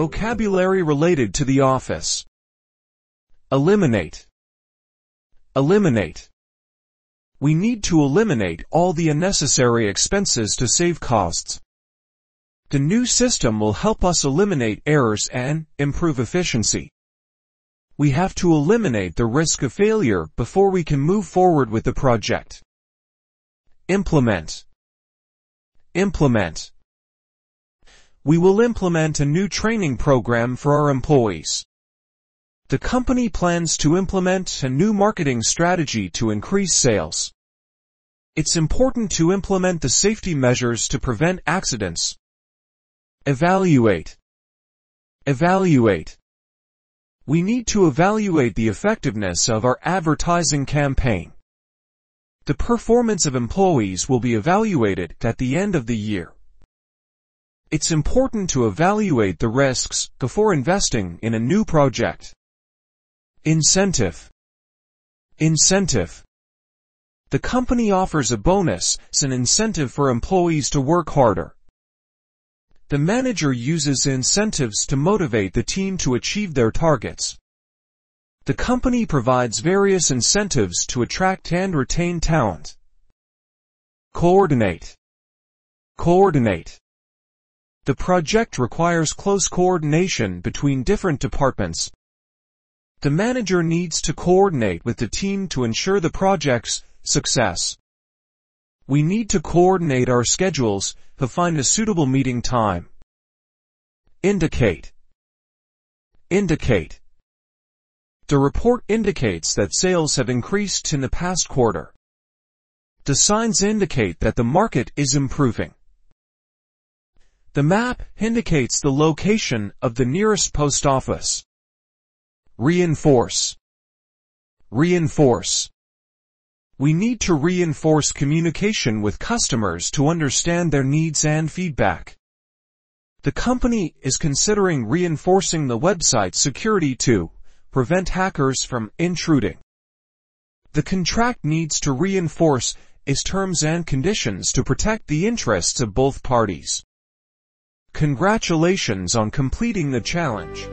vocabulary related to the office. Eliminate. Eliminate. We need to eliminate all the unnecessary expenses to save costs. The new system will help us eliminate errors and improve efficiency. We have to eliminate the risk of failure before we can move forward with the project. Implement. Implement. We will implement a new training program for our employees. The company plans to implement a new marketing strategy to increase sales. It's important to implement the safety measures to prevent accidents. Evaluate. Evaluate. We need to evaluate the effectiveness of our advertising campaign. The performance of employees will be evaluated at the end of the year. It's important to evaluate the risks before investing in a new project. Incentive. Incentive. The company offers a bonus as an incentive for employees to work harder. The manager uses incentives to motivate the team to achieve their targets. The company provides various incentives to attract and retain talent. Coordinate. Coordinate. The project requires close coordination between different departments, the manager needs to coordinate with the team to ensure the project's success. We need to coordinate our schedules to find a suitable meeting time. Indicate. Indicate. The report indicates that sales have increased in the past quarter. The signs indicate that the market is improving. The map indicates the location of the nearest post office. Reinforce. Reinforce. We need to reinforce communication with customers to understand their needs and feedback. The company is considering reinforcing the website security to prevent hackers from intruding. The contract needs to reinforce its terms and conditions to protect the interests of both parties. Congratulations on completing the challenge.